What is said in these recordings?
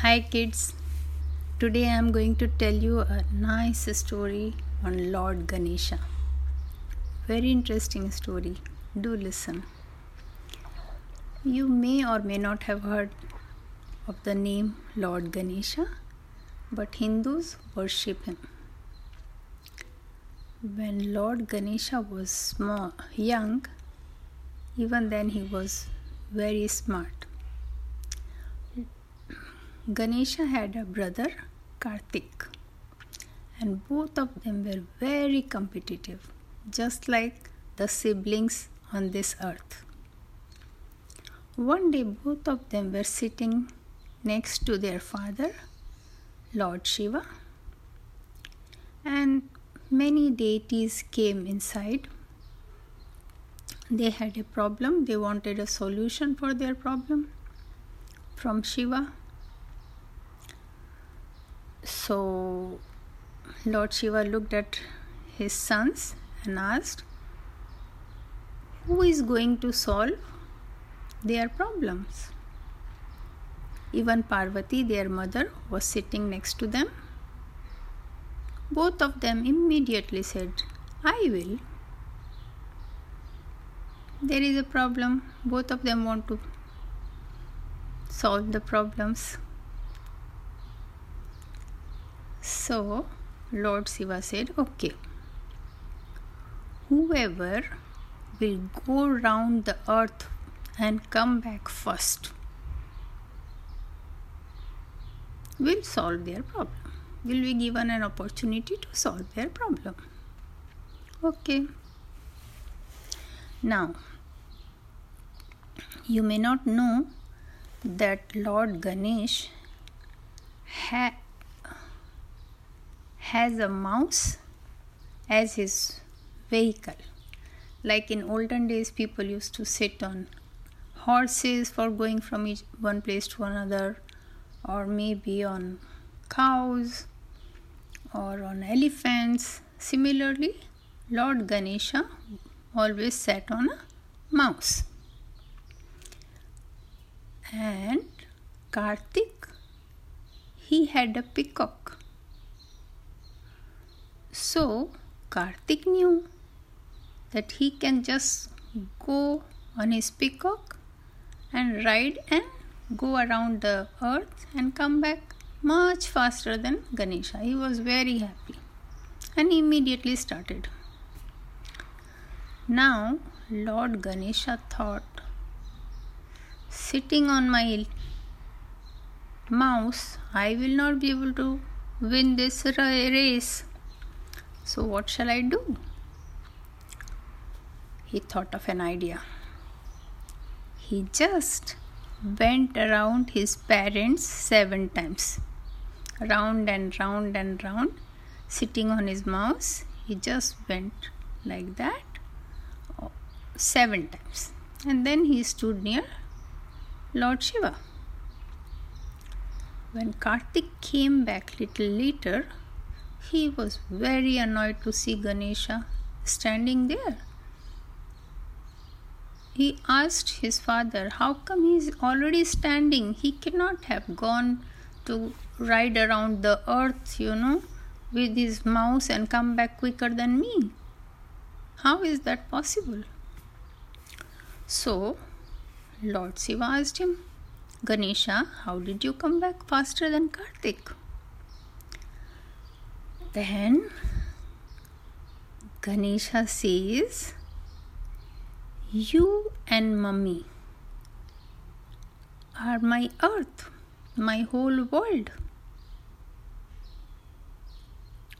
Hi kids. Today I am going to tell you a nice story on Lord Ganesha. Very interesting story. Do listen. You may or may not have heard of the name Lord Ganesha, but Hindus worship him. When Lord Ganesha was small, young, even then he was very smart. Ganesha had a brother, Kartik, and both of them were very competitive, just like the siblings on this earth. One day, both of them were sitting next to their father, Lord Shiva, and many deities came inside. They had a problem, they wanted a solution for their problem from Shiva. So Lord Shiva looked at his sons and asked, Who is going to solve their problems? Even Parvati, their mother, was sitting next to them. Both of them immediately said, I will. There is a problem. Both of them want to solve the problems. So Lord Shiva said, Okay, whoever will go round the earth and come back first will solve their problem. Will be given an opportunity to solve their problem. Okay. Now, you may not know that Lord Ganesh ha- has a mouse as his vehicle. Like in olden days, people used to sit on horses for going from each one place to another, or maybe on cows or on elephants. Similarly, Lord Ganesha always sat on a mouse. And Kartik, he had a peacock. So Kartik knew that he can just go on his peacock and ride and go around the earth and come back much faster than Ganesha. He was very happy and immediately started. Now, Lord Ganesha thought, sitting on my mouse, I will not be able to win this race. So, what shall I do? He thought of an idea. He just went around his parents seven times. Round and round and round, sitting on his mouse. He just went like that oh, seven times. And then he stood near Lord Shiva. When Kartik came back little later, he was very annoyed to see Ganesha standing there. He asked his father, How come he is already standing? He cannot have gone to ride around the earth, you know, with his mouse and come back quicker than me. How is that possible? So, Lord Shiva asked him, Ganesha, how did you come back faster than Kartik? Then Ganesha says, You and Mummy are my earth, my whole world.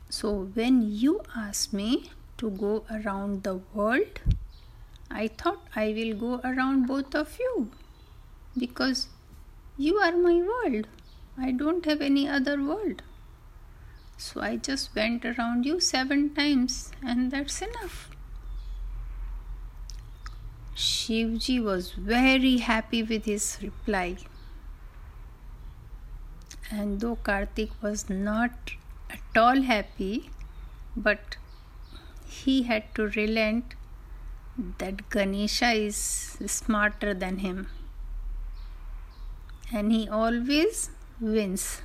So when you asked me to go around the world, I thought I will go around both of you because you are my world. I don't have any other world. So I just went around you seven times, and that's enough. Shivji was very happy with his reply. And though Kartik was not at all happy, but he had to relent that Ganesha is smarter than him. And he always wins.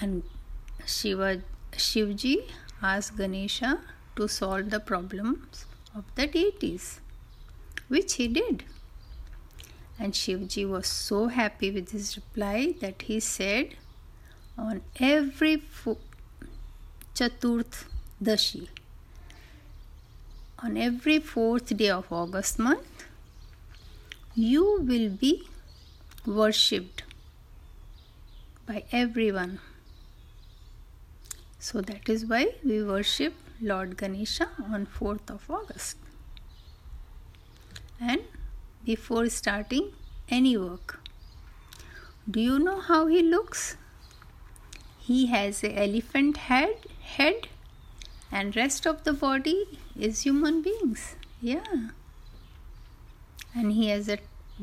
And Shiva, Shivji asked Ganesha to solve the problems of the deities, which he did. And Shivji was so happy with his reply that he said, On every Chaturth Dashi, on every fourth day of August month, you will be worshipped by everyone. So that is why we worship Lord Ganesha on 4th of August. And before starting any work, do you know how he looks? He has a elephant head, head and rest of the body is human beings. Yeah. And he has a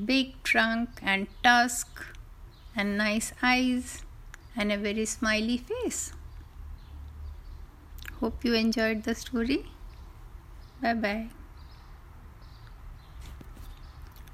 big trunk and tusk and nice eyes and a very smiley face. Hope you enjoyed the story. Bye bye.